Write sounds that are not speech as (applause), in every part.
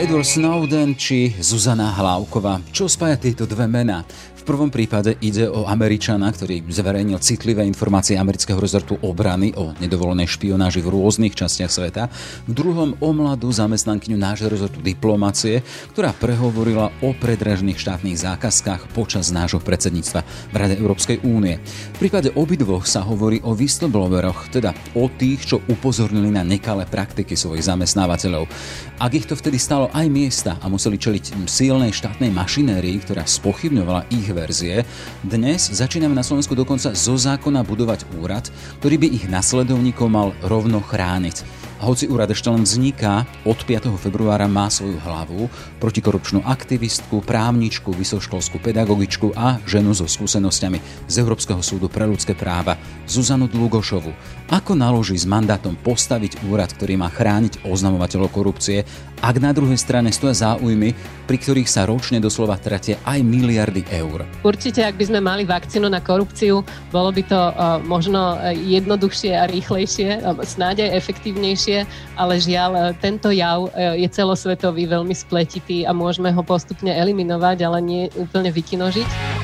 Edward Snowden či Zuzana Hlávková. Čo spája tieto dve mená? V prvom prípade ide o Američana, ktorý zverejnil citlivé informácie amerického rezortu obrany o nedovolenej špionáži v rôznych častiach sveta. V druhom o mladú zamestnankyňu nášho rezortu diplomácie, ktorá prehovorila o predražných štátnych zákazkách počas nášho predsedníctva v Rade Európskej únie. V prípade obidvoch sa hovorí o whistlebloweroch, teda o tých, čo upozornili na nekalé praktiky svojich zamestnávateľov. Ak ich to vtedy stalo aj miesta a museli čeliť silnej štátnej mašinérii, ktorá spochybňovala ich verzie. Dnes začíname na Slovensku dokonca zo zákona budovať úrad, ktorý by ich nasledovníkov mal rovno chrániť. A hoci úrad ešte len vzniká, od 5. februára má svoju hlavu, protikorupčnú aktivistku, právničku, vysoškolskú pedagogičku a ženu so skúsenosťami z Európskeho súdu pre ľudské práva, Zuzanu Dlugošovu. Ako naloží s mandátom postaviť úrad, ktorý má chrániť oznamovateľov korupcie, ak na druhej strane stoja záujmy, pri ktorých sa ročne doslova tratia aj miliardy eur? Určite, ak by sme mali vakcínu na korupciu, bolo by to uh, možno jednoduchšie a rýchlejšie, uh, snáď aj efektívnejšie ale žiaľ, e, tento jav e, je celosvetový, veľmi spletitý a môžeme ho postupne eliminovať, ale nie úplne vykinožiť.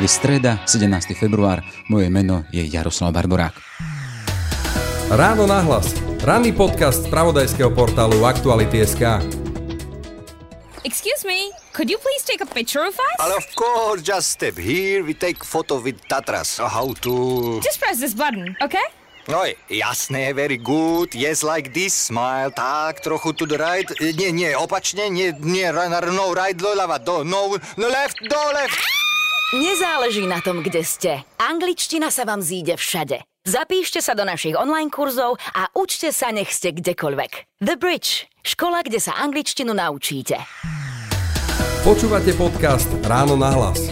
Je streda, 17. február, moje meno je Jaroslav Barborák. Ráno nahlas. Ranný podcast z pravodajského portálu Aktuality.sk. Excuse me, could you please take a picture of us? Well, of course, just step here. We take photo with Tatras. How to... Just press this button, okay? Oj, jasné, very good. Yes, like this, smile. Tak, trochu to the right. Nie, nie, opačne, nie, nie, no, right, do lava, do, no, no left, do left. Nezáleží na tom, kde ste. Angličtina sa vám zíde všade. Zapíšte sa do našich online kurzov a učte sa, nech ste kdekoľvek. The Bridge. Škola, kde sa angličtinu naučíte. Počúvate podcast Ráno na hlas.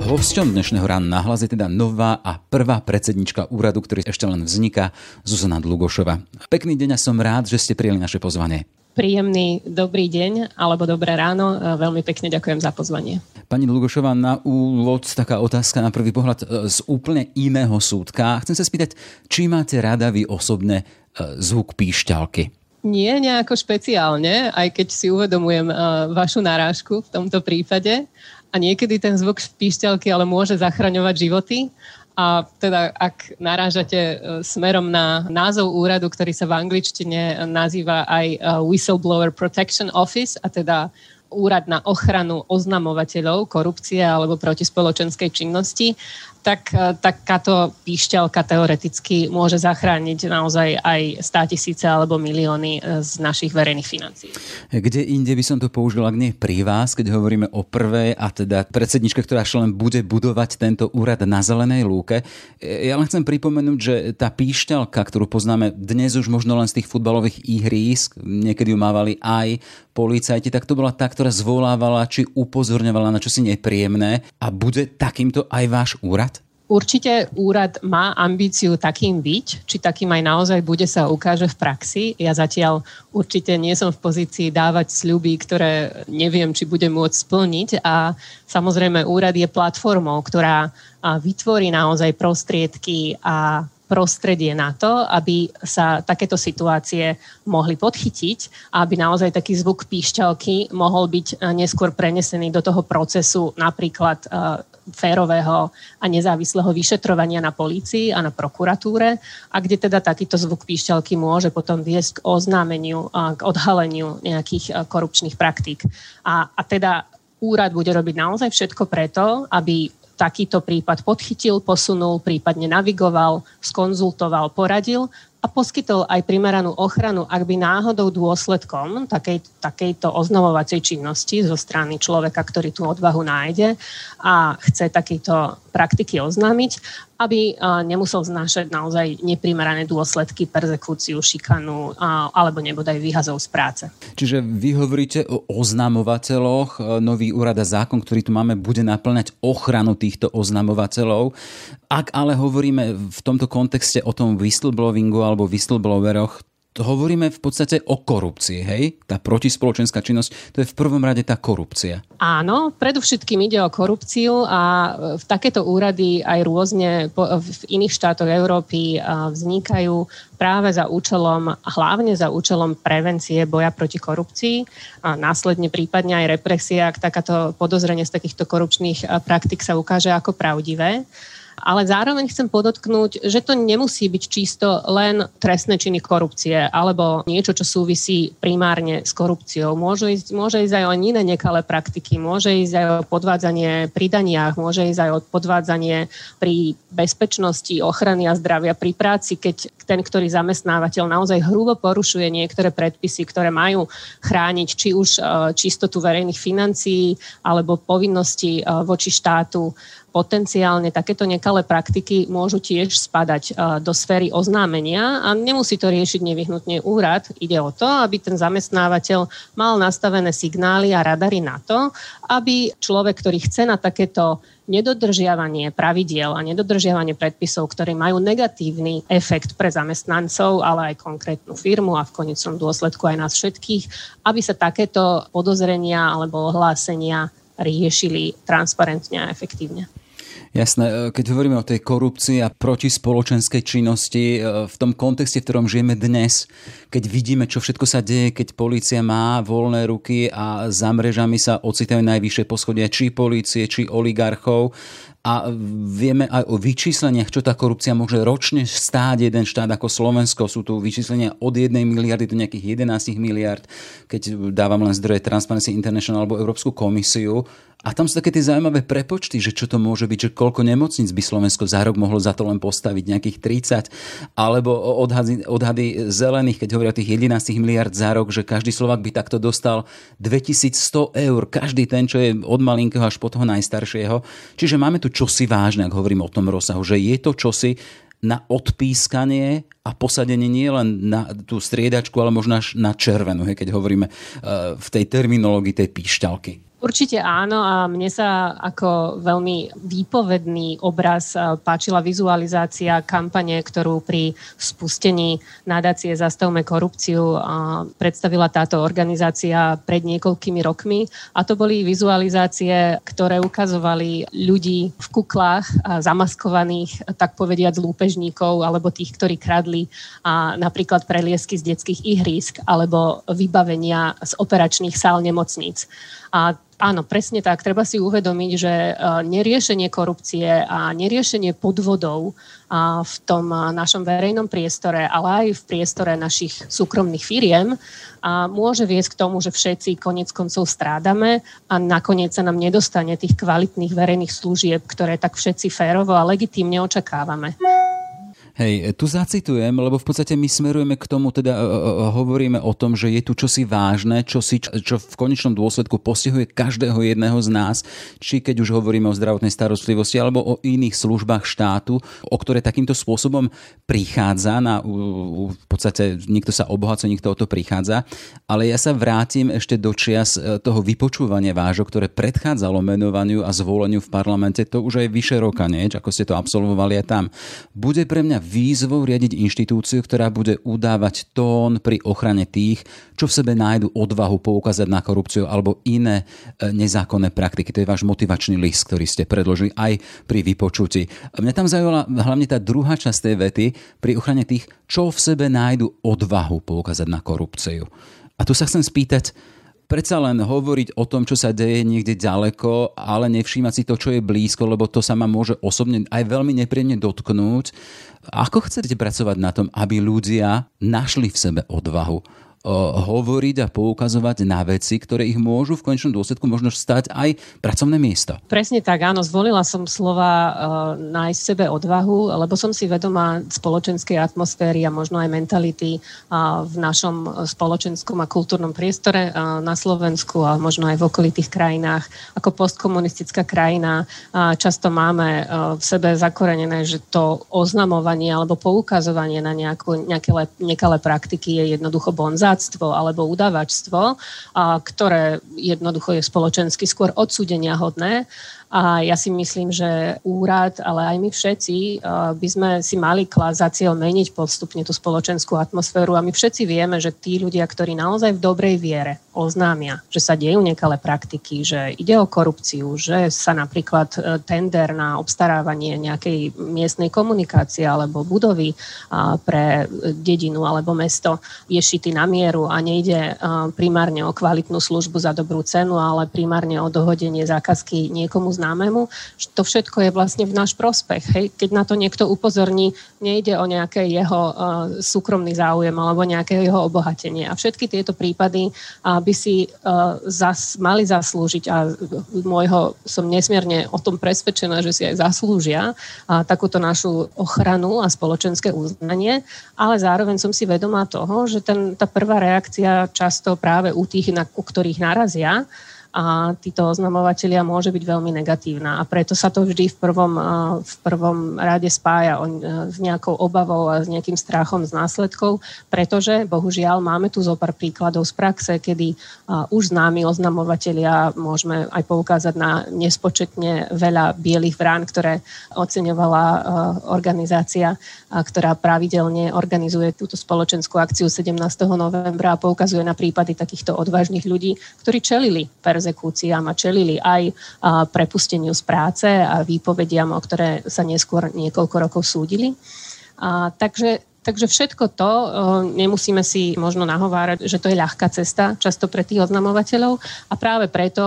Hosťom dnešného rána na hlas je teda nová a prvá predsednička úradu, ktorý ešte len vzniká, Zuzana Dlugošova. Pekný deň a som rád, že ste prijeli naše pozvanie. Príjemný dobrý deň alebo dobré ráno. Veľmi pekne ďakujem za pozvanie. Pani Dlugošová, na úvod taká otázka na prvý pohľad e, z úplne iného súdka. Chcem sa spýtať, či máte rada vy osobne e, zvuk píšťalky? Nie nejako špeciálne, aj keď si uvedomujem uh, vašu narážku v tomto prípade. A niekedy ten zvuk píšťalky ale môže zachraňovať životy. A teda ak narážate smerom na názov úradu, ktorý sa v angličtine nazýva aj Whistleblower Protection Office, a teda úrad na ochranu oznamovateľov korupcie alebo protispoločenskej činnosti, tak e, takáto píšťalka teoreticky môže zachrániť naozaj aj 100 tisíce alebo milióny e, z našich verejných financií. Kde inde by som to použil, ak nie pri vás, keď hovoríme o prvej a teda predsedničke, ktorá len bude budovať tento úrad na zelenej lúke. E, ja len chcem pripomenúť, že tá píšťalka, ktorú poznáme dnes už možno len z tých futbalových ihrísk, niekedy ju mávali aj policajti, tak to bola tá, ktorá zvolávala či upozorňovala na čosi nepríjemné a bude takýmto aj váš úrad? Určite úrad má ambíciu takým byť, či takým aj naozaj bude sa ukáže v praxi. Ja zatiaľ určite nie som v pozícii dávať sľuby, ktoré neviem, či budem môcť splniť a samozrejme úrad je platformou, ktorá vytvorí naozaj prostriedky a prostredie na to, aby sa takéto situácie mohli podchytiť a aby naozaj taký zvuk píšťalky mohol byť neskôr prenesený do toho procesu napríklad férového a nezávislého vyšetrovania na polícii a na prokuratúre a kde teda takýto zvuk píšťalky môže potom viesť k oznámeniu, k odhaleniu nejakých korupčných praktík. A, a teda úrad bude robiť naozaj všetko preto, aby takýto prípad podchytil, posunul, prípadne navigoval, skonzultoval, poradil a poskytol aj primeranú ochranu, ak by náhodou dôsledkom takej, takejto oznamovacej činnosti zo strany človeka, ktorý tú odvahu nájde a chce takýto praktiky oznámiť, aby nemusel znášať naozaj neprimerané dôsledky, persekúciu, šikanu alebo nebodaj výhazov z práce. Čiže vy hovoríte o oznamovateľoch. Nový úrad a zákon, ktorý tu máme, bude naplňať ochranu týchto oznamovateľov. Ak ale hovoríme v tomto kontexte o tom whistleblowingu alebo whistlebloweroch, hovoríme v podstate o korupcii, hej? Tá protispoločenská činnosť, to je v prvom rade tá korupcia. Áno, predovšetkým ide o korupciu a v takéto úrady aj rôzne v iných štátoch Európy vznikajú práve za účelom, hlavne za účelom prevencie boja proti korupcii a následne prípadne aj represia, ak takáto podozrenie z takýchto korupčných praktik sa ukáže ako pravdivé ale zároveň chcem podotknúť, že to nemusí byť čisto len trestné činy korupcie alebo niečo, čo súvisí primárne s korupciou. Môže ísť, môže ísť aj o iné nekalé praktiky, môže ísť aj o podvádzanie pri daniach, môže ísť aj o podvádzanie pri bezpečnosti, ochrany a zdravia pri práci, keď ten, ktorý zamestnávateľ naozaj hrubo porušuje niektoré predpisy, ktoré majú chrániť či už e, čistotu verejných financií alebo povinnosti e, voči štátu potenciálne takéto nekalé praktiky môžu tiež spadať e, do sféry oznámenia a nemusí to riešiť nevyhnutne úrad. Ide o to, aby ten zamestnávateľ mal nastavené signály a radary na to, aby človek, ktorý chce na takéto nedodržiavanie pravidiel a nedodržiavanie predpisov, ktoré majú negatívny efekt pre zamestnancov, ale aj konkrétnu firmu a v konečnom dôsledku aj nás všetkých, aby sa takéto podozrenia alebo ohlásenia riešili transparentne a efektívne. Jasné, e, keď hovoríme o tej korupcii a proti spoločenskej činnosti e, v tom kontexte, v ktorom žijeme dnes, keď vidíme, čo všetko sa deje, keď policia má voľné ruky a za mrežami sa ocitajú najvyššie poschodia či policie, či oligarchov, a vieme aj o vyčísleniach, čo tá korupcia môže ročne stáť jeden štát ako Slovensko. Sú tu vyčíslenia od 1 miliardy do nejakých 11 miliard, keď dávam len zdroje Transparency International alebo Európsku komisiu. A tam sú také tie zaujímavé prepočty, že čo to môže byť, že koľko nemocníc by Slovensko za rok mohlo za to len postaviť, nejakých 30, alebo odhady, odhady zelených, keď hovoria o tých 11 miliard za rok, že každý Slovak by takto dostal 2100 eur, každý ten, čo je od malinkého až po toho najstaršieho. Čiže máme tu čosi vážne, ak hovorím o tom rozsahu, že je to čosi na odpískanie a posadenie nie len na tú striedačku, ale možno až na červenú, keď hovoríme eh, v tej terminológii tej píšťalky. Určite áno a mne sa ako veľmi výpovedný obraz páčila vizualizácia kampane, ktorú pri spustení nadácie Zastavme korupciu predstavila táto organizácia pred niekoľkými rokmi. A to boli vizualizácie, ktoré ukazovali ľudí v kuklách zamaskovaných, tak povediať, lúpežníkov alebo tých, ktorí kradli a napríklad preliesky z detských ihrísk alebo vybavenia z operačných sál nemocníc. A áno, presne tak. Treba si uvedomiť, že e, neriešenie korupcie a neriešenie podvodov v tom e, našom verejnom priestore, ale aj v priestore našich súkromných firiem môže viesť k tomu, že všetci konec koncov strádame a nakoniec sa nám nedostane tých kvalitných verejných služieb, ktoré tak všetci férovo a legitímne očakávame. Hej, tu zacitujem, lebo v podstate my smerujeme k tomu, teda uh, uh, hovoríme o tom, že je tu čosi vážne, čosi, čo v konečnom dôsledku postihuje každého jedného z nás, či keď už hovoríme o zdravotnej starostlivosti alebo o iných službách štátu, o ktoré takýmto spôsobom prichádza na, v podstate niekto sa obohacuje, niekto o to prichádza. Ale ja sa vrátim ešte do čias toho vypočúvania vážo, ktoré predchádzalo menovaniu a zvoleniu v parlamente, to už aj vyše roka, nie? ako ste to absolvovali aj tam. Bude pre mňa výzvou riadiť inštitúciu, ktorá bude udávať tón pri ochrane tých, čo v sebe nájdu odvahu poukázať na korupciu alebo iné e, nezákonné praktiky. To je váš motivačný list, ktorý ste predložili aj pri vypočutí. Mňa tam zaujala hlavne tá druhá časť tej vety pri ochrane tých, čo v sebe nájdu odvahu poukázať na korupciu. A tu sa chcem spýtať, predsa len hovoriť o tom, čo sa deje niekde ďaleko, ale nevšímať si to, čo je blízko, lebo to sa ma môže osobne aj veľmi nepríjemne dotknúť. Ako chcete pracovať na tom, aby ľudia našli v sebe odvahu hovoriť a poukazovať na veci, ktoré ich môžu v konečnom dôsledku možno stať aj pracovné miesto. Presne tak, áno. Zvolila som slova uh, nájsť sebe odvahu, lebo som si vedomá spoločenskej atmosféry a možno aj mentality uh, v našom spoločenskom a kultúrnom priestore uh, na Slovensku a možno aj v okolitých krajinách. Ako postkomunistická krajina uh, často máme uh, v sebe zakorenené, že to oznamovanie alebo poukazovanie na nejakú, nejaké nekalé praktiky je jednoducho bonza piráctvo alebo udavačstvo, ktoré jednoducho je spoločensky skôr odsúdenia hodné. A ja si myslím, že úrad, ale aj my všetci by sme si mali klásť za cieľ meniť postupne tú spoločenskú atmosféru a my všetci vieme, že tí ľudia, ktorí naozaj v dobrej viere oznámia, že sa dejú nekalé praktiky, že ide o korupciu, že sa napríklad e, tender na obstarávanie nejakej miestnej komunikácie alebo budovy pre dedinu alebo mesto je šitý na mieru a nejde primárne o kvalitnú službu za dobrú cenu, ale primárne o dohodenie zákazky niekomu známemu. To všetko je vlastne v náš prospech. Hej? Keď na to niekto upozorní, nejde o nejaké jeho uh, súkromný záujem alebo nejaké jeho obohatenie. A všetky tieto prípady uh, by si uh, zas, mali zaslúžiť a môjho som nesmierne o tom presvedčená, že si aj zaslúžia uh, takúto našu ochranu a spoločenské uznanie, ale zároveň som si vedomá toho, že ten, tá prvá reakcia často práve u tých, na, u ktorých narazia, a títo oznamovateľia môže byť veľmi negatívna. A preto sa to vždy v prvom, v prvom rade spája s nejakou obavou a s nejakým strachom z následkov, pretože bohužiaľ máme tu zo pár príkladov z praxe, kedy už známi oznamovateľia môžeme aj poukázať na nespočetne veľa bielých vrán, ktoré oceňovala organizácia, ktorá pravidelne organizuje túto spoločenskú akciu 17. novembra a poukazuje na prípady takýchto odvážnych ľudí, ktorí čelili perze perzekúciám a čelili aj prepusteniu z práce a výpovediam, o ktoré sa neskôr niekoľko rokov súdili. A, takže Takže všetko to nemusíme si možno nahovárať, že to je ľahká cesta často pre tých oznamovateľov a práve preto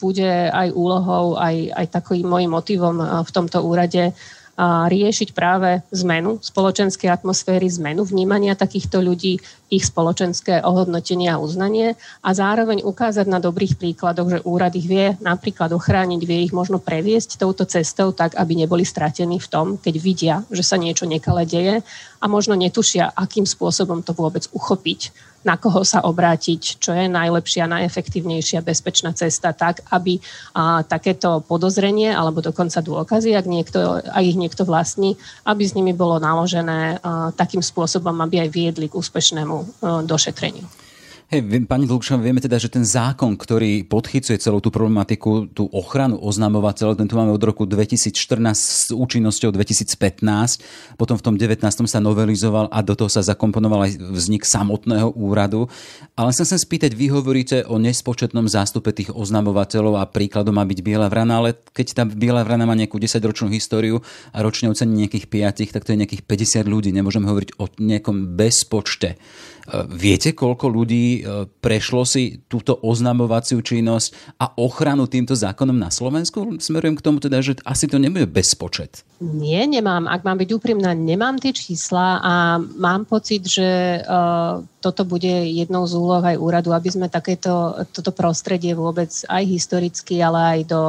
bude aj úlohou, aj, aj takým môjim motivom v tomto úrade riešiť práve zmenu spoločenskej atmosféry, zmenu vnímania takýchto ľudí, ich spoločenské ohodnotenie a uznanie a zároveň ukázať na dobrých príkladoch, že úrad ich vie napríklad ochrániť, vie ich možno previesť touto cestou tak, aby neboli stratení v tom, keď vidia, že sa niečo nekale deje a možno netušia, akým spôsobom to vôbec uchopiť na koho sa obrátiť, čo je najlepšia, najefektívnejšia, bezpečná cesta, tak aby a, takéto podozrenie alebo dokonca dôkazy, ak, niekto, ak ich niekto vlastní, aby s nimi bolo naložené a, takým spôsobom, aby aj viedli k úspešnému a, došetreniu. Hej, pani Dlhšová, vieme teda, že ten zákon, ktorý podchycuje celú tú problematiku, tú ochranu oznamovateľov, ten tu máme od roku 2014 s účinnosťou 2015, potom v tom 19. sa novelizoval a do toho sa zakomponoval aj vznik samotného úradu. Ale sa chcem spýtať, vy hovoríte o nespočetnom zástupe tých oznamovateľov a príkladom má byť Biela vrana, ale keď tá Biela vrana má nejakú 10-ročnú históriu a ročne ocení nejakých 5, tak to je nejakých 50 ľudí. Nemôžeme hovoriť o nejakom bezpočte. Viete, koľko ľudí e, prešlo si túto oznamovaciu činnosť a ochranu týmto zákonom na Slovensku? Smerujem k tomu teda, že asi to nebude bezpočet. Nie, nemám. Ak mám byť úprimná, nemám tie čísla a mám pocit, že uh, toto bude jednou z úloh aj úradu, aby sme takéto toto prostredie vôbec aj historicky, ale aj do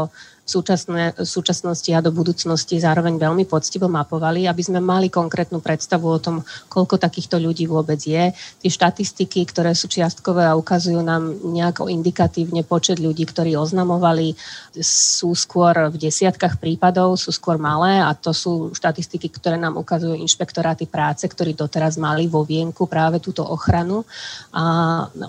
súčasné, súčasnosti a do budúcnosti zároveň veľmi poctivo mapovali, aby sme mali konkrétnu predstavu o tom, koľko takýchto ľudí vôbec je. Tie štatistiky, ktoré sú čiastkové a ukazujú nám nejako indikatívne počet ľudí, ktorí oznamovali, sú skôr v desiatkách prípadov, sú skôr malé a to sú štatistiky, ktoré nám ukazujú inšpektoráty práce, ktorí doteraz mali vo vienku práve túto ochranu a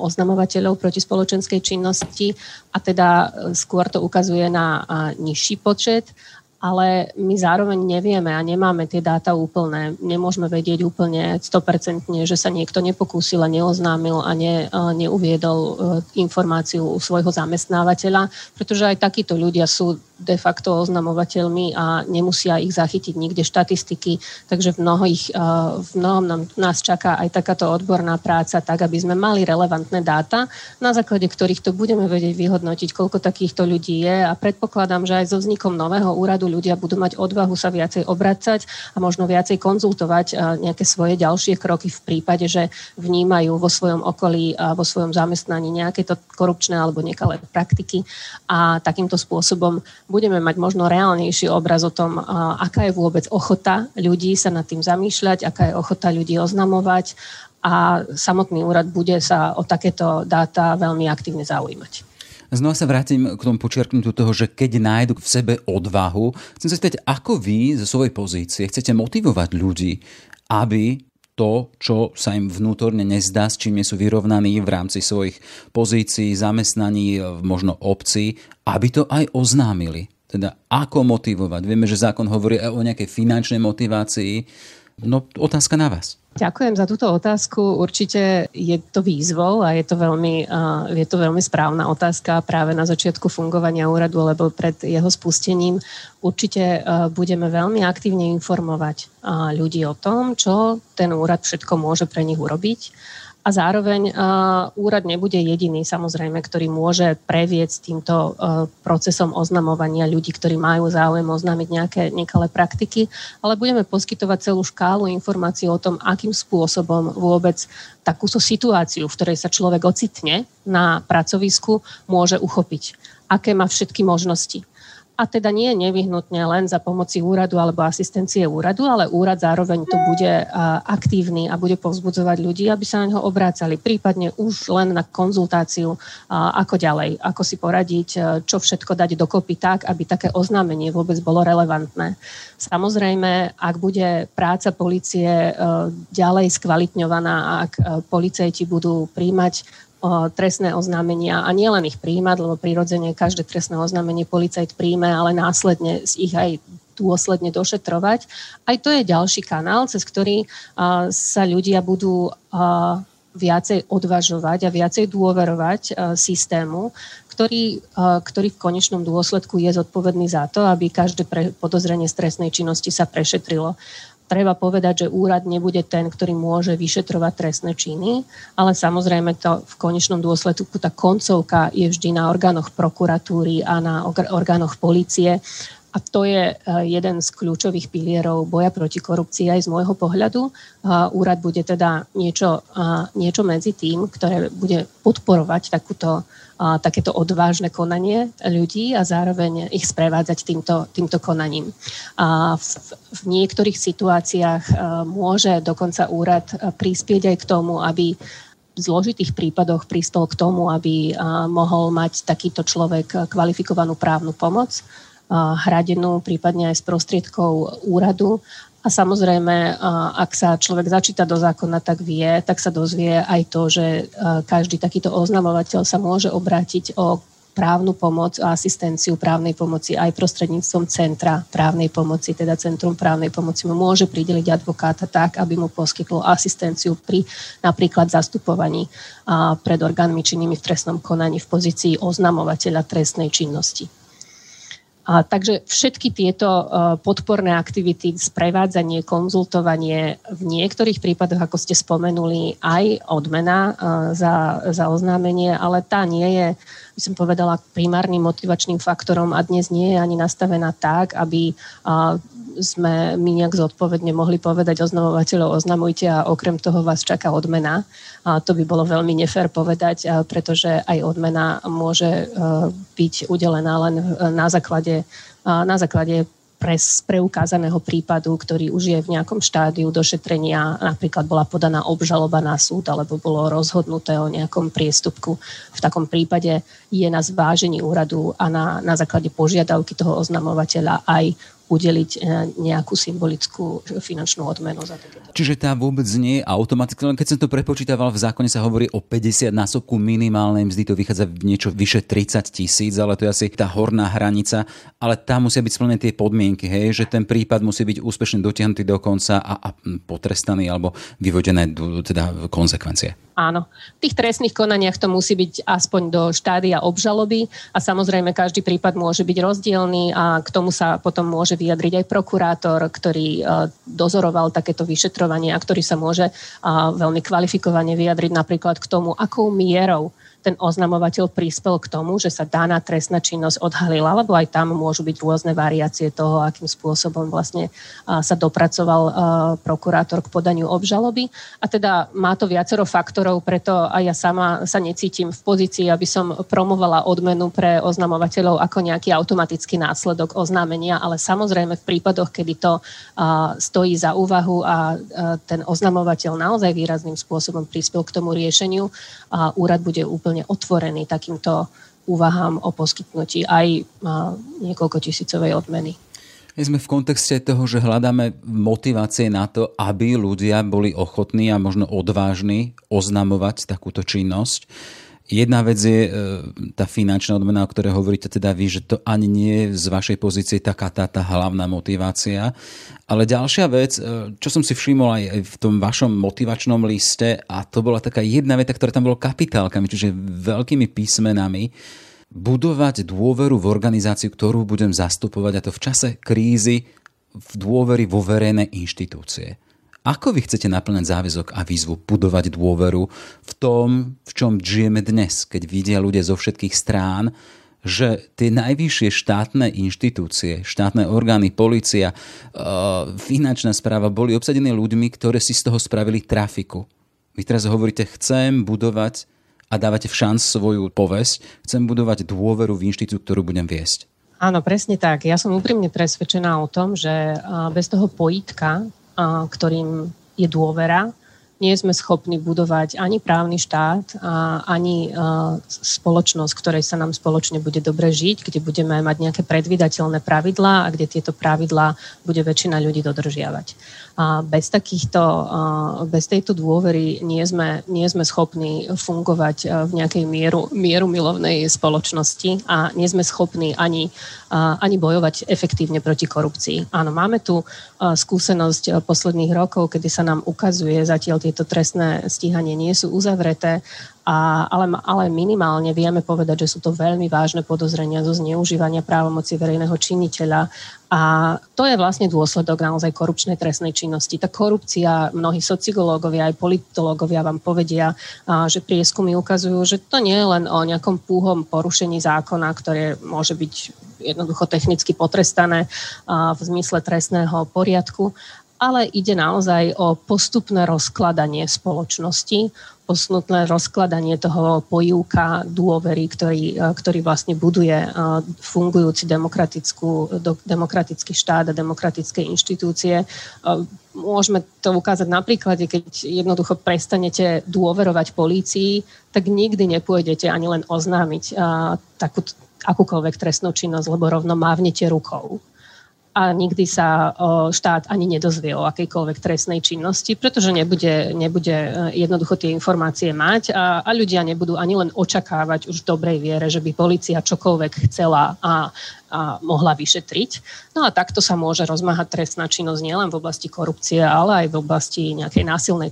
oznamovateľov proti spoločenskej činnosti a teda skôr to ukazuje na nižší počet ale my zároveň nevieme a nemáme tie dáta úplné. Nemôžeme vedieť úplne 100%, že sa niekto nepokúsil a neoznámil a ne, neuviedol e, informáciu u svojho zamestnávateľa, pretože aj takíto ľudia sú de facto oznamovateľmi a nemusia ich zachytiť nikde štatistiky, takže v, mnohých, e, v mnohom nám, nás čaká aj takáto odborná práca, tak aby sme mali relevantné dáta, na základe ktorých to budeme vedieť vyhodnotiť, koľko takýchto ľudí je a predpokladám, že aj so vznikom nového úradu ľudia budú mať odvahu sa viacej obracať a možno viacej konzultovať nejaké svoje ďalšie kroky v prípade, že vnímajú vo svojom okolí a vo svojom zamestnaní nejaké to korupčné alebo nekalé praktiky a takýmto spôsobom budeme mať možno reálnejší obraz o tom, aká je vôbec ochota ľudí sa nad tým zamýšľať, aká je ochota ľudí oznamovať a samotný úrad bude sa o takéto dáta veľmi aktívne zaujímať. Znova sa vrátim k tomu počiarknutiu toho, že keď nájdu v sebe odvahu, chcem sa spýtať, ako vy zo svojej pozície chcete motivovať ľudí, aby to, čo sa im vnútorne nezdá, s čím nie sú vyrovnaní v rámci svojich pozícií, zamestnaní, možno obcí, aby to aj oznámili. Teda ako motivovať? Vieme, že zákon hovorí aj o nejakej finančnej motivácii. No otázka na vás. Ďakujem za túto otázku. Určite je to výzvou a je to veľmi, je to veľmi správna otázka práve na začiatku fungovania úradu, lebo pred jeho spustením určite budeme veľmi aktívne informovať ľudí o tom, čo ten úrad všetko môže pre nich urobiť a zároveň uh, úrad nebude jediný, samozrejme, ktorý môže previeť týmto uh, procesom oznamovania ľudí, ktorí majú záujem oznámiť nejaké nekalé praktiky, ale budeme poskytovať celú škálu informácií o tom, akým spôsobom vôbec takúto situáciu, v ktorej sa človek ocitne na pracovisku, môže uchopiť. Aké má všetky možnosti a teda nie nevyhnutne len za pomoci úradu alebo asistencie úradu, ale úrad zároveň tu bude aktívny a bude povzbudzovať ľudí, aby sa na neho obrácali, prípadne už len na konzultáciu, ako ďalej, ako si poradiť, čo všetko dať dokopy tak, aby také oznámenie vôbec bolo relevantné. Samozrejme, ak bude práca policie ďalej skvalitňovaná, ak policajti budú príjmať trestné oznámenia a nielen ich príjmať, lebo prirodzene každé trestné oznámenie policajt príjme, ale následne ich aj dôsledne došetrovať. Aj to je ďalší kanál, cez ktorý sa ľudia budú viacej odvažovať a viacej dôverovať systému, ktorý, ktorý v konečnom dôsledku je zodpovedný za to, aby každé podozrenie z trestnej činnosti sa prešetrilo treba povedať, že úrad nebude ten, ktorý môže vyšetrovať trestné činy, ale samozrejme to v konečnom dôsledku tá koncovka je vždy na orgánoch prokuratúry a na orgánoch policie. A to je eh, jeden z kľúčových pilierov boja proti korupcii aj z môjho pohľadu. Úrad bude teda niečo, niečo medzi tým, ktoré bude podporovať takúto takéto odvážne konanie ľudí a zároveň ich sprevádzať týmto, týmto konaním. A v, v niektorých situáciách môže dokonca úrad prispieť aj k tomu, aby v zložitých prípadoch prispel k tomu, aby mohol mať takýto človek kvalifikovanú právnu pomoc, hradenú prípadne aj z prostriedkov úradu a samozrejme, ak sa človek začíta do zákona, tak vie, tak sa dozvie aj to, že každý takýto oznamovateľ sa môže obrátiť o právnu pomoc a asistenciu právnej pomoci aj prostredníctvom centra právnej pomoci, teda Centrum právnej pomoci mu môže prideliť advokáta tak, aby mu poskytlo asistenciu pri napríklad zastupovaní pred orgánmi činnými v trestnom konaní v pozícii oznamovateľa trestnej činnosti. A, takže všetky tieto uh, podporné aktivity, sprevádzanie, konzultovanie, v niektorých prípadoch, ako ste spomenuli, aj odmena uh, za, za oznámenie, ale tá nie je, by som povedala, primárnym motivačným faktorom a dnes nie je ani nastavená tak, aby sme my nejak zodpovedne mohli povedať oznamovateľov, oznamujte a okrem toho vás čaká odmena. A to by bolo veľmi nefér povedať, pretože aj odmena môže e, byť udelená len na základe, na základe pres, preukázaného prípadu, ktorý už je v nejakom štádiu došetrenia, napríklad bola podaná obžaloba na súd alebo bolo rozhodnuté o nejakom priestupku. V takom prípade je na zvážení úradu a na, na základe požiadavky toho oznamovateľa aj udeliť e, nejakú symbolickú finančnú odmenu za takéto. Čiže tá vôbec nie je automatická, len keď som to prepočítaval, v zákone sa hovorí o 50 násobku minimálnej mzdy, to vychádza niečo vyše 30 tisíc, ale to je asi tá horná hranica, ale tam musia byť splnené tie podmienky, hej, že ten prípad musí byť úspešne dotiahnutý do konca a, a potrestaný alebo vyvodené teda konsekvencie. Áno. V tých trestných konaniach to musí byť aspoň do štádia obžaloby a samozrejme každý prípad môže byť rozdielný a k tomu sa potom môže vyjadriť aj prokurátor, ktorý e, dozoroval takéto vyšetrovanie a ktorý sa môže veľmi kvalifikovane vyjadriť napríklad k tomu, akou mierou ten oznamovateľ prispel k tomu, že sa daná trestná činnosť odhalila, lebo aj tam môžu byť rôzne variácie toho, akým spôsobom vlastne sa dopracoval prokurátor k podaniu obžaloby. A teda má to viacero faktorov, preto aj ja sama sa necítim v pozícii, aby som promovala odmenu pre oznamovateľov ako nejaký automatický následok oznámenia, ale samozrejme v prípadoch, kedy to stojí za úvahu a ten oznamovateľ naozaj výrazným spôsobom prispel k tomu riešeniu, úrad bude úplne úplne otvorený takýmto úvahám o poskytnutí aj niekoľko tisícovej odmeny. My sme v kontexte toho, že hľadáme motivácie na to, aby ľudia boli ochotní a možno odvážni oznamovať takúto činnosť. Jedna vec je e, tá finančná odmena, o ktorej hovoríte teda vy, že to ani nie je z vašej pozície taká tá, tá hlavná motivácia. Ale ďalšia vec, e, čo som si všimol aj v tom vašom motivačnom liste, a to bola taká jedna veta, ktorá tam bola kapitálkami, čiže veľkými písmenami, budovať dôveru v organizáciu, ktorú budem zastupovať, a to v čase krízy, v dôvery vo verejné inštitúcie. Ako vy chcete naplňať záväzok a výzvu budovať dôveru v tom, v čom žijeme dnes, keď vidia ľudia zo všetkých strán, že tie najvyššie štátne inštitúcie, štátne orgány, policia, e, finančná správa boli obsadené ľuďmi, ktoré si z toho spravili trafiku. Vy teraz hovoríte, chcem budovať a dávate v šanc svoju povesť, chcem budovať dôveru v inštitúciu, ktorú budem viesť. Áno, presne tak. Ja som úprimne presvedčená o tom, že bez toho pojítka ktorým je dôvera. Nie sme schopní budovať ani právny štát, ani spoločnosť, ktorej sa nám spoločne bude dobre žiť, kde budeme mať nejaké predvydateľné pravidlá a kde tieto pravidlá bude väčšina ľudí dodržiavať. A bez, takýchto, bez tejto dôvery nie sme, nie sme schopní fungovať v nejakej mieru, mieru milovnej spoločnosti a nie sme schopní ani, ani bojovať efektívne proti korupcii. Áno, máme tu skúsenosť posledných rokov, kedy sa nám ukazuje, zatiaľ tieto trestné stíhanie nie sú uzavreté, a, ale, ale minimálne vieme povedať, že sú to veľmi vážne podozrenia zo zneužívania právomoci verejného činiteľa a to je vlastne dôsledok naozaj korupčnej trestnej činnosti. Tá korupcia, mnohí sociológovia aj politológovia vám povedia, a, že prieskumy ukazujú, že to nie je len o nejakom púhom porušení zákona, ktoré môže byť jednoducho technicky potrestané a, v zmysle trestného poriadku, ale ide naozaj o postupné rozkladanie spoločnosti, postupné rozkladanie toho pojúka dôvery, ktorý, e, ktorý vlastne buduje e, fungujúci demokratickú, demokratický štát a demokratické inštitúcie. E, môžeme to ukázať na príklade, keď jednoducho prestanete dôverovať polícii, tak nikdy nepôjdete ani len oznámiť takú, akúkoľvek trestnú činnosť, lebo rovno mávnete rukou a nikdy sa štát ani nedozvie o akejkoľvek trestnej činnosti, pretože nebude, nebude e, jednoducho tie informácie mať a, a ľudia nebudú ani len očakávať už v dobrej viere, že by policia čokoľvek chcela a, a mohla vyšetriť. No a takto sa môže rozmáhať trestná činnosť nielen v oblasti korupcie, ale aj v oblasti nejakej násilnej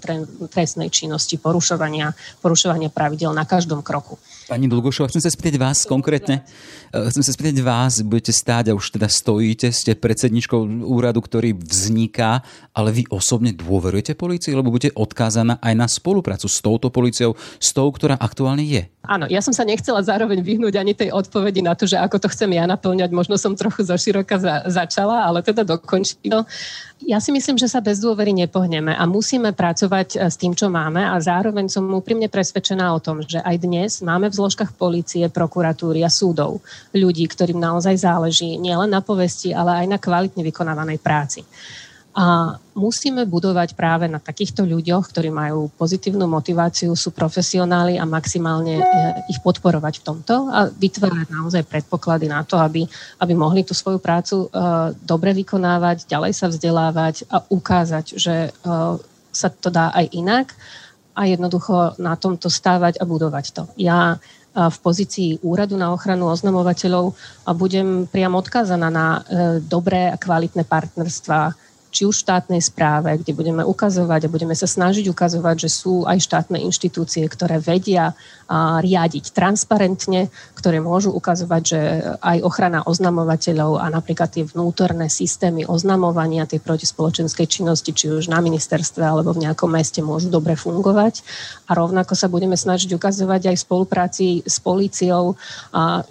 trestnej činnosti, porušovania, porušovania pravidel na každom kroku. Pani Dlgošová, chcem sa spýtať vás konkrétne. Eh, chcem sa spýtať vás, budete stáť a už teda stojíte, ste predsedničkou úradu, ktorý vzniká, ale vy osobne dôverujete polícii, lebo budete odkázaná aj na spoluprácu s touto políciou, s tou, ktorá aktuálne je. Áno, ja som sa nechcela zároveň vyhnúť ani tej odpovedi na to, že ako to chcem ja naplňať. Možno som trochu zoširoka za, začala, ale teda dokončím. Ja si myslím, že sa bez dôvery nepohneme a musíme pracovať eh, s tým, čo máme a zároveň som úprimne presvedčená o tom, že aj dnes máme v zložkách policie, prokuratúry a súdov ľudí, ktorým naozaj záleží nielen na povesti, ale aj na kvalitne vykonávanej práci. A musíme budovať práve na takýchto ľuďoch, ktorí majú pozitívnu motiváciu, sú profesionáli a maximálne eh, ich podporovať v tomto a vytvárať naozaj predpoklady na to, aby, aby mohli tú svoju prácu uh, dobre vykonávať, ďalej sa vzdelávať a ukázať, že uh, sa to dá aj inak a jednoducho na tomto stávať a budovať to. Ja v pozícii úradu na ochranu oznamovateľov a budem priam odkázaná na dobré a kvalitné partnerstva či už štátnej správe, kde budeme ukazovať a budeme sa snažiť ukazovať, že sú aj štátne inštitúcie, ktoré vedia riadiť transparentne, ktoré môžu ukazovať, že aj ochrana oznamovateľov a napríklad tie vnútorné systémy oznamovania tej protispoločenskej činnosti, či už na ministerstve alebo v nejakom meste môžu dobre fungovať. A rovnako sa budeme snažiť ukazovať aj v spolupráci s políciou,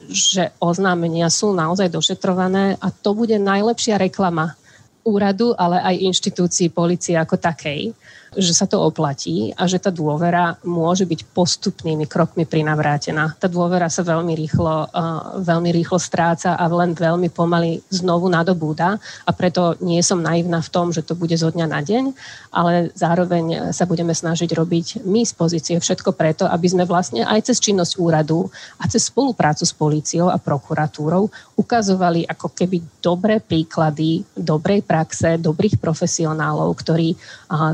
že oznámenia sú naozaj došetrované a to bude najlepšia reklama úradu, ale aj inštitúcii policie ako takej že sa to oplatí a že tá dôvera môže byť postupnými krokmi prinavrátená. Tá dôvera sa veľmi rýchlo, uh, veľmi rýchlo stráca a len veľmi pomaly znovu nadobúda a preto nie som naivná v tom, že to bude zo dňa na deň, ale zároveň sa budeme snažiť robiť my z pozície všetko preto, aby sme vlastne aj cez činnosť úradu a cez spoluprácu s políciou a prokuratúrou ukazovali ako keby dobré príklady dobrej praxe, dobrých profesionálov, ktorí uh,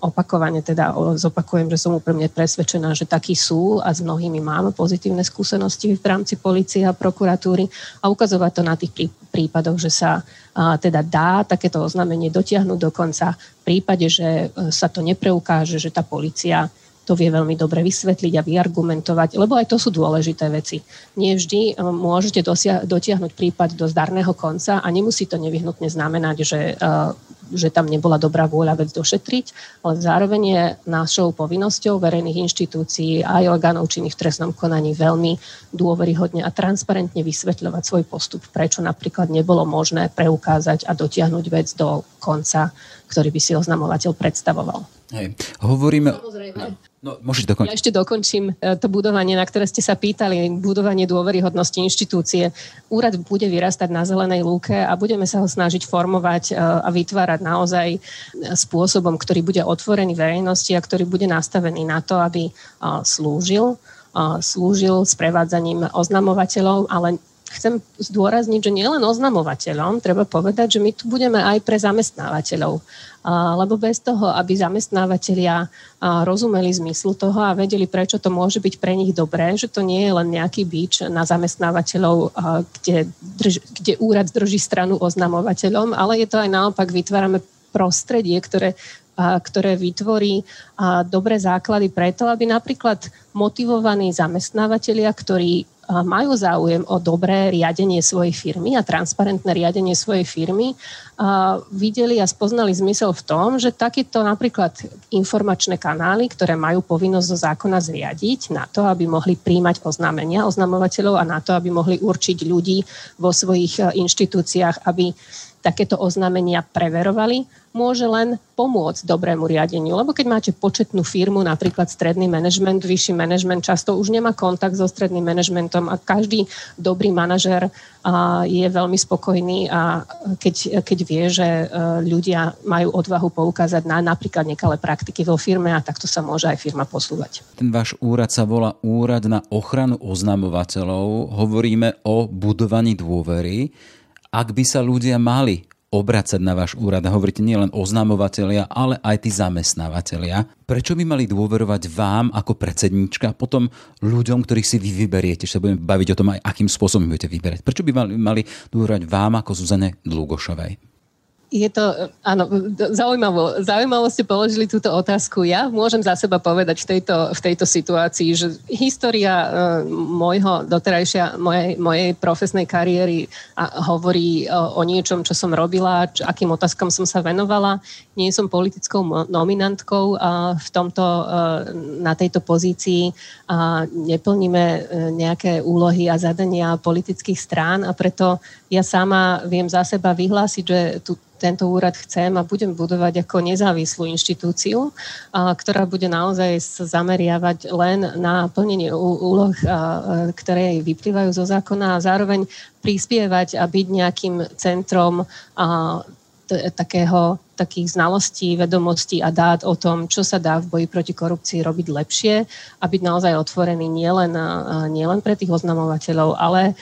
opakovane teda zopakujem, že som úplne presvedčená, že takí sú a s mnohými máme pozitívne skúsenosti v rámci policie a prokuratúry a ukazovať to na tých prípadoch, že sa teda dá takéto oznámenie dotiahnuť do konca v prípade, že e, sa to nepreukáže, že tá policia to vie veľmi dobre vysvetliť a vyargumentovať, lebo aj to sú dôležité veci. Nie vždy um, môžete dosia- dotiahnuť prípad do zdarného konca a nemusí to nevyhnutne znamenať, že, uh, že tam nebola dobrá vôľa vec došetriť, ale zároveň je našou povinnosťou verejných inštitúcií aj orgánov činných v trestnom konaní veľmi dôveryhodne a transparentne vysvetľovať svoj postup, prečo napríklad nebolo možné preukázať a dotiahnuť vec do konca, ktorý by si oznamovateľ predstavoval. Hej. Hovoríme... Samozrejme. No, môžeš dokončiť. Ja ešte dokončím e, to budovanie, na ktoré ste sa pýtali, budovanie dôveryhodnosti inštitúcie. Úrad bude vyrastať na zelenej lúke a budeme sa ho snažiť formovať e, a vytvárať naozaj e, spôsobom, ktorý bude otvorený verejnosti a ktorý bude nastavený na to, aby slúžil slúžil sprevádzaním oznamovateľov, ale chcem zdôrazniť, že nielen oznamovateľom, treba povedať, že my tu budeme aj pre zamestnávateľov. Lebo bez toho, aby zamestnávateľia rozumeli zmyslu toho a vedeli, prečo to môže byť pre nich dobré, že to nie je len nejaký bič na zamestnávateľov, kde, drž, kde úrad drží stranu oznamovateľom, ale je to aj naopak, vytvárame prostredie, ktoré ktoré vytvorí dobré základy preto, aby napríklad motivovaní zamestnávateľia, ktorí majú záujem o dobré riadenie svojej firmy a transparentné riadenie svojej firmy, a videli a spoznali zmysel v tom, že takéto napríklad informačné kanály, ktoré majú povinnosť zo zákona zriadiť na to, aby mohli príjmať oznámenia oznamovateľov a na to, aby mohli určiť ľudí vo svojich e, inštitúciách, aby takéto oznámenia preverovali, môže len pomôcť dobrému riadeniu. Lebo keď máte početnú firmu, napríklad stredný manažment, vyšší manažment často už nemá kontakt so stredným manažmentom a každý dobrý manažer je veľmi spokojný a keď, keď vie, že e, ľudia majú odvahu poukázať na napríklad nekalé praktiky vo firme a takto sa môže aj firma posúvať. Ten váš úrad sa volá Úrad na ochranu oznamovateľov. Hovoríme o budovaní dôvery ak by sa ľudia mali obracať na váš úrad a hovoríte nielen oznamovateľia, ale aj tí zamestnávateľia. Prečo by mali dôverovať vám ako predsednička a potom ľuďom, ktorých si vy vyberiete, že sa budeme baviť o tom aj, akým spôsobom budete vyberať. Prečo by mali, mali dôverovať vám ako Zuzane Dlugošovej? Je to, áno, zaujímavo, zaujímavo ste položili túto otázku. Ja môžem za seba povedať v tejto, v tejto situácii, že história uh, môjho doterajšia, mojej, mojej profesnej kariéry a hovorí uh, o niečom, čo som robila, čo, akým otázkam som sa venovala. Nie som politickou nominantkou v tomto, uh, na tejto pozícii a neplníme uh, nejaké úlohy a zadania politických strán a preto ja sama viem za seba vyhlásiť, že tu tento úrad chcem a budem budovať ako nezávislú inštitúciu, ktorá bude naozaj zameriavať len na plnenie úloh, ktoré vyplývajú zo zákona a zároveň prispievať a byť nejakým centrom takého takých znalostí, vedomostí a dát o tom, čo sa dá v boji proti korupcii robiť lepšie a byť naozaj otvorený nielen, nielen pre tých oznamovateľov, ale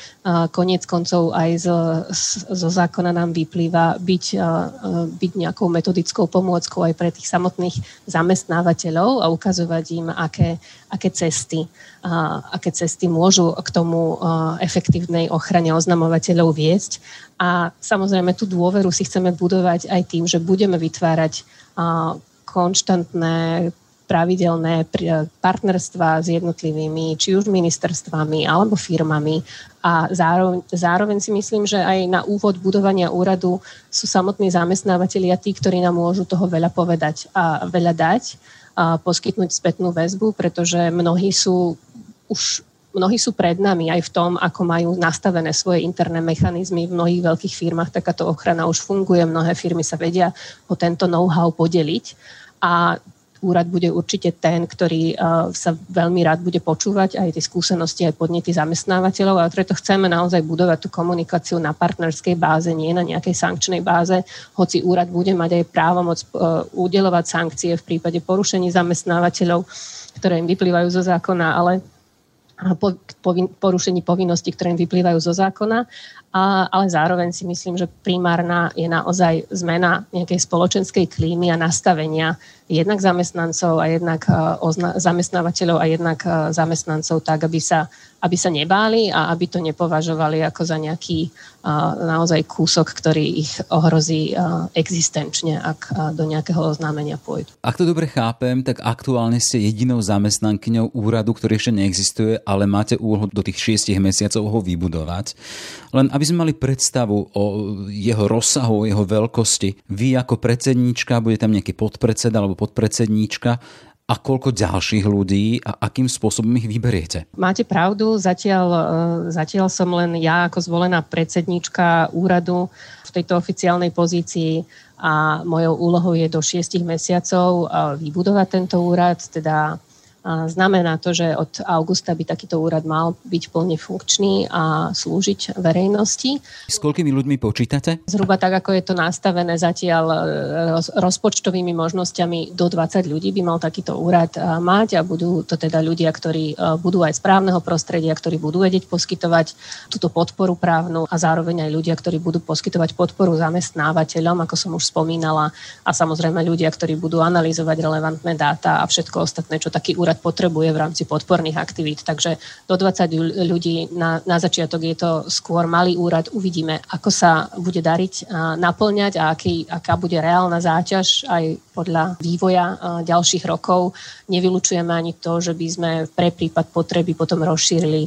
konec koncov aj zo, zo zákona nám vyplýva byť, byť nejakou metodickou pomôckou aj pre tých samotných zamestnávateľov a ukazovať im, aké, aké cesty aké cesty môžu k tomu efektívnej ochrane oznamovateľov viesť. A samozrejme tú dôveru si chceme budovať aj tým, že bude budeme vytvárať konštantné pravidelné partnerstva s jednotlivými, či už ministerstvami alebo firmami. A zároveň, zároveň si myslím, že aj na úvod budovania úradu sú samotní zamestnávateľia tí, ktorí nám môžu toho veľa povedať a veľa dať, a poskytnúť spätnú väzbu, pretože mnohí sú už mnohí sú pred nami aj v tom, ako majú nastavené svoje interné mechanizmy. V mnohých veľkých firmách takáto ochrana už funguje, mnohé firmy sa vedia o tento know-how podeliť a úrad bude určite ten, ktorý uh, sa veľmi rád bude počúvať aj tie skúsenosti, aj podnety zamestnávateľov a preto chceme naozaj budovať tú komunikáciu na partnerskej báze, nie na nejakej sankčnej báze, hoci úrad bude mať aj právomoc uh, udelovať sankcie v prípade porušení zamestnávateľov, ktoré im vyplývajú zo zákona, ale porušení povinností, ktoré im vyplývajú zo zákona, a, ale zároveň si myslím, že primárna je naozaj zmena nejakej spoločenskej klímy a nastavenia jednak zamestnancov a jednak ozna- zamestnávateľov a jednak zamestnancov tak, aby sa aby sa nebáli a aby to nepovažovali ako za nejaký naozaj kúsok, ktorý ich ohrozí existenčne, ak do nejakého oznámenia pôjdu. Ak to dobre chápem, tak aktuálne ste jedinou zamestnankyňou úradu, ktorý ešte neexistuje, ale máte úlohu do tých šiestich mesiacov ho vybudovať. Len aby sme mali predstavu o jeho rozsahu, o jeho veľkosti, vy ako predsedníčka, bude tam nejaký podpredseda alebo podpredsedníčka, a koľko ďalších ľudí a akým spôsobom ich vyberiete? Máte pravdu, zatiaľ, e, zatiaľ som len ja ako zvolená predsednička úradu v tejto oficiálnej pozícii a mojou úlohou je do šiestich mesiacov e, vybudovať tento úrad, teda Znamená to, že od augusta by takýto úrad mal byť plne funkčný a slúžiť verejnosti. S koľkými ľuďmi počítate? Zhruba tak, ako je to nastavené zatiaľ e, rozpočtovými možnosťami do 20 ľudí by mal takýto úrad e, mať a budú to teda ľudia, ktorí e, budú aj z právneho prostredia, ktorí budú vedieť poskytovať túto podporu právnu a zároveň aj ľudia, ktorí budú poskytovať podporu zamestnávateľom, ako som už spomínala, a samozrejme ľudia, ktorí budú analyzovať relevantné dáta a všetko ostatné, čo taký úrad úrad potrebuje v rámci podporných aktivít. Takže do 20 ľudí na, na začiatok je to skôr malý úrad. Uvidíme, ako sa bude dariť a naplňať a aký, aká bude reálna záťaž aj podľa vývoja ďalších rokov. Nevylučujeme ani to, že by sme pre prípad potreby potom rozšírili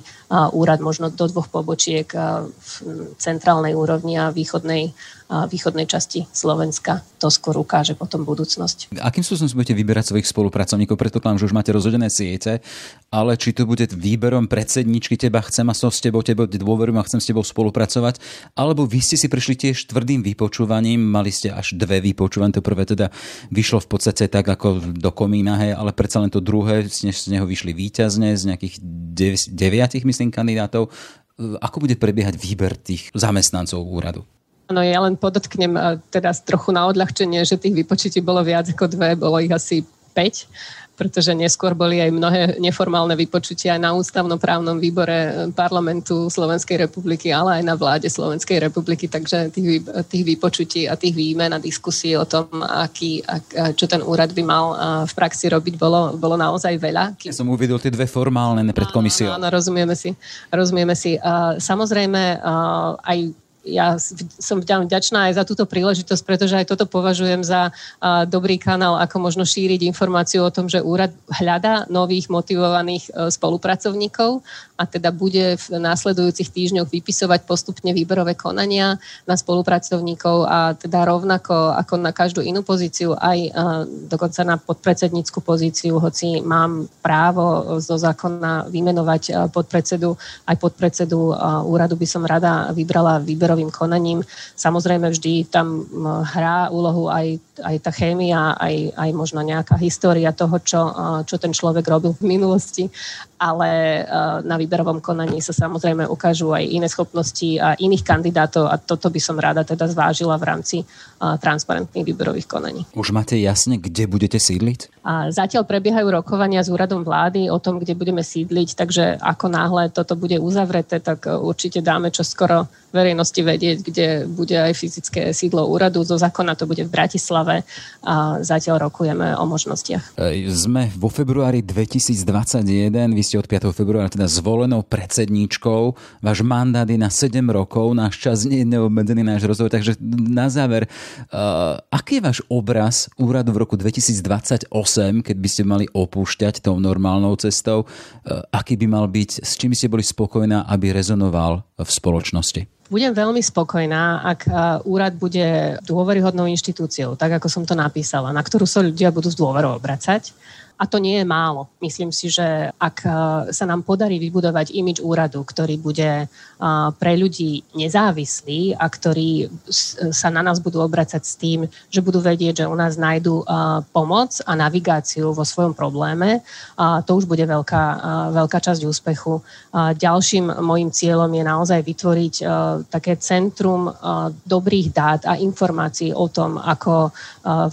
úrad možno do dvoch pobočiek v centrálnej úrovni a východnej východnej časti Slovenska. To skôr ukáže potom budúcnosť. Akým spôsobom budete vyberať svojich spolupracovníkov? Predpokladám, že už máte rozhodené siete, ale či to bude výberom predsedničky teba chcem a som s tebou, tebou dôverujem a chcem s tebou spolupracovať, alebo vy ste si prišli tiež tvrdým vypočúvaním, mali ste až dve vypočúvania, to prvé teda vyšlo v podstate tak ako do komína, hej, ale predsa len to druhé, z neho vyšli výťazne z nejakých deviatich, myslím, kandidátov. Ako bude prebiehať výber tých zamestnancov úradu? No ja len podotknem teda trochu na odľahčenie, že tých vypočutí bolo viac ako dve, bolo ich asi 5 pretože neskôr boli aj mnohé neformálne vypočutia aj na ústavnoprávnom výbore parlamentu Slovenskej republiky, ale aj na vláde Slovenskej republiky, takže tých, tých vypočutí a tých výmen a diskusí o tom, aký, ak, čo ten úrad by mal v praxi robiť, bolo, bolo naozaj veľa. Ja som uvidel tie dve formálne pred komisiou. Áno, áno rozumieme si. Rozumieme si. Samozrejme, aj ja som vďačná aj za túto príležitosť, pretože aj toto považujem za dobrý kanál, ako možno šíriť informáciu o tom, že úrad hľadá nových motivovaných e, spolupracovníkov a teda bude v následujúcich týždňoch vypisovať postupne výberové konania na spolupracovníkov a teda rovnako ako na každú inú pozíciu, aj e, dokonca na podpredsednícku pozíciu, hoci mám právo zo zákona vymenovať e, podpredsedu, aj podpredsedu úradu by som rada vybrala výberové výberovým konaním. Samozrejme vždy tam hrá úlohu aj, aj tá chémia, aj, aj možno nejaká história toho, čo, čo ten človek robil v minulosti, ale na výberovom konaní sa samozrejme ukážu aj iné schopnosti a iných kandidátov a toto by som rada teda zvážila v rámci transparentných výberových konaní. Už máte jasne, kde budete sídliť? A zatiaľ prebiehajú rokovania s úradom vlády o tom, kde budeme sídliť, takže ako náhle toto bude uzavreté, tak určite dáme čo skoro verejnosti vedieť, kde bude aj fyzické sídlo úradu. Zo zákona to bude v Bratislave a zatiaľ rokujeme o možnostiach. Sme vo februári 2021, vy ste od 5. februára teda zvolenou predsedníčkou. Váš mandát je na 7 rokov, náš čas nie je neobmedzený náš rozhovor, takže na záver, uh, aký je váš obraz úradu v roku 2028, keď by ste mali opúšťať tou normálnou cestou? Uh, aký by mal byť, s čím ste boli spokojná, aby rezonoval v spoločnosti? Budem veľmi spokojná, ak úrad bude dôveryhodnou inštitúciou, tak ako som to napísala, na ktorú sa ľudia budú s dôverou obracať a to nie je málo. Myslím si, že ak e, sa nám podarí vybudovať imič úradu, ktorý bude pre ľudí nezávislý a ktorý sa na nás budú obracať s tým, že budú vedieť, že u nás nájdú pomoc a navigáciu vo svojom probléme, to už bude veľká, veľká časť úspechu. Ďalším môjim cieľom je naozaj vytvoriť také centrum dobrých dát a informácií o tom, ako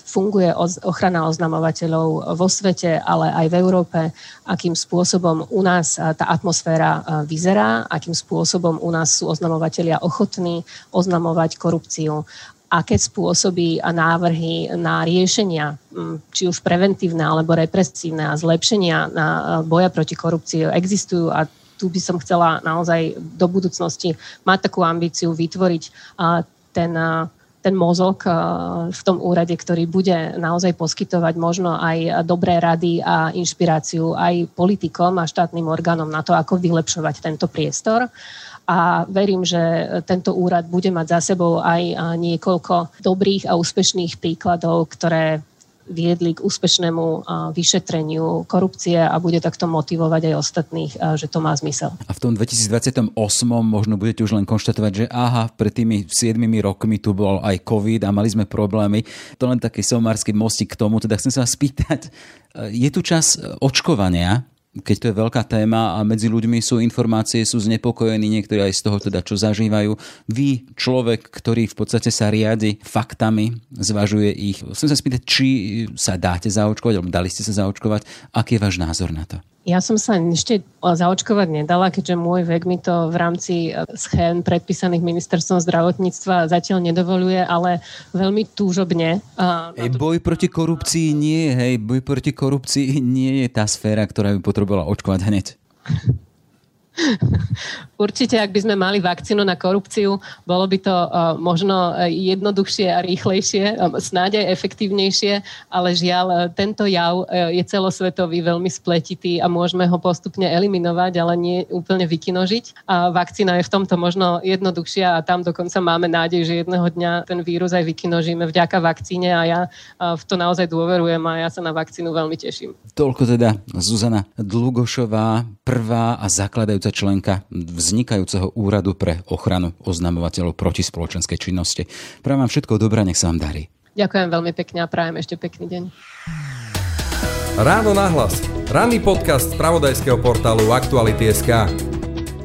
funguje ochrana oznamovateľov vo svete, ale aj v Európe, akým spôsobom u nás tá atmosféra vyzerá, akým spôsobom u nás sú oznamovateľia ochotní oznamovať korupciu, aké spôsoby a návrhy na riešenia, či už preventívne alebo represívne a zlepšenia na boja proti korupcii existujú a tu by som chcela naozaj do budúcnosti mať takú ambíciu vytvoriť ten ten mozog v tom úrade, ktorý bude naozaj poskytovať možno aj dobré rady a inšpiráciu aj politikom a štátnym orgánom na to, ako vylepšovať tento priestor a verím, že tento úrad bude mať za sebou aj niekoľko dobrých a úspešných príkladov, ktoré viedli k úspešnému vyšetreniu korupcie a bude takto motivovať aj ostatných, že to má zmysel. A v tom 2028 možno budete už len konštatovať, že aha, pred tými 7 rokmi tu bol aj COVID a mali sme problémy. To len taký somársky mostík k tomu. Teda chcem sa vás spýtať, je tu čas očkovania keď to je veľká téma a medzi ľuďmi sú informácie, sú znepokojení, niektorí aj z toho teda, čo zažívajú. Vy, človek, ktorý v podstate sa riadi faktami, zvažuje ich. Chcem sa spýtať, či sa dáte zaočkovať, alebo dali ste sa zaočkovať. Aký je váš názor na to? Ja som sa ešte zaočkovať nedala, keďže môj vek mi to v rámci e, schém predpísaných ministerstvom zdravotníctva zatiaľ nedovoluje, ale veľmi túžobne. Hej, boj proti korupcii nie, hej, boj proti korupcii nie je tá sféra, ktorá by potrebovala očkovať hneď. (laughs) Určite, ak by sme mali vakcínu na korupciu, bolo by to uh, možno jednoduchšie a rýchlejšie, um, snáď aj efektívnejšie, ale žiaľ, tento jav je celosvetový, veľmi spletitý a môžeme ho postupne eliminovať, ale nie úplne vykinožiť. A vakcína je v tomto možno jednoduchšia a tam dokonca máme nádej, že jedného dňa ten vírus aj vykinožíme vďaka vakcíne a ja v to naozaj dôverujem a ja sa na vakcínu veľmi teším. Toľko teda Zuzana Dlugošová, prvá a zakladajúca vedúca členka vznikajúceho úradu pre ochranu oznamovateľov proti spoločenskej činnosti. Prajem vám všetko dobré, nech sa vám darí. Ďakujem veľmi pekne a prajem ešte pekný deň. Ráno nahlas. Ranný podcast z pravodajského portálu Aktuality.sk.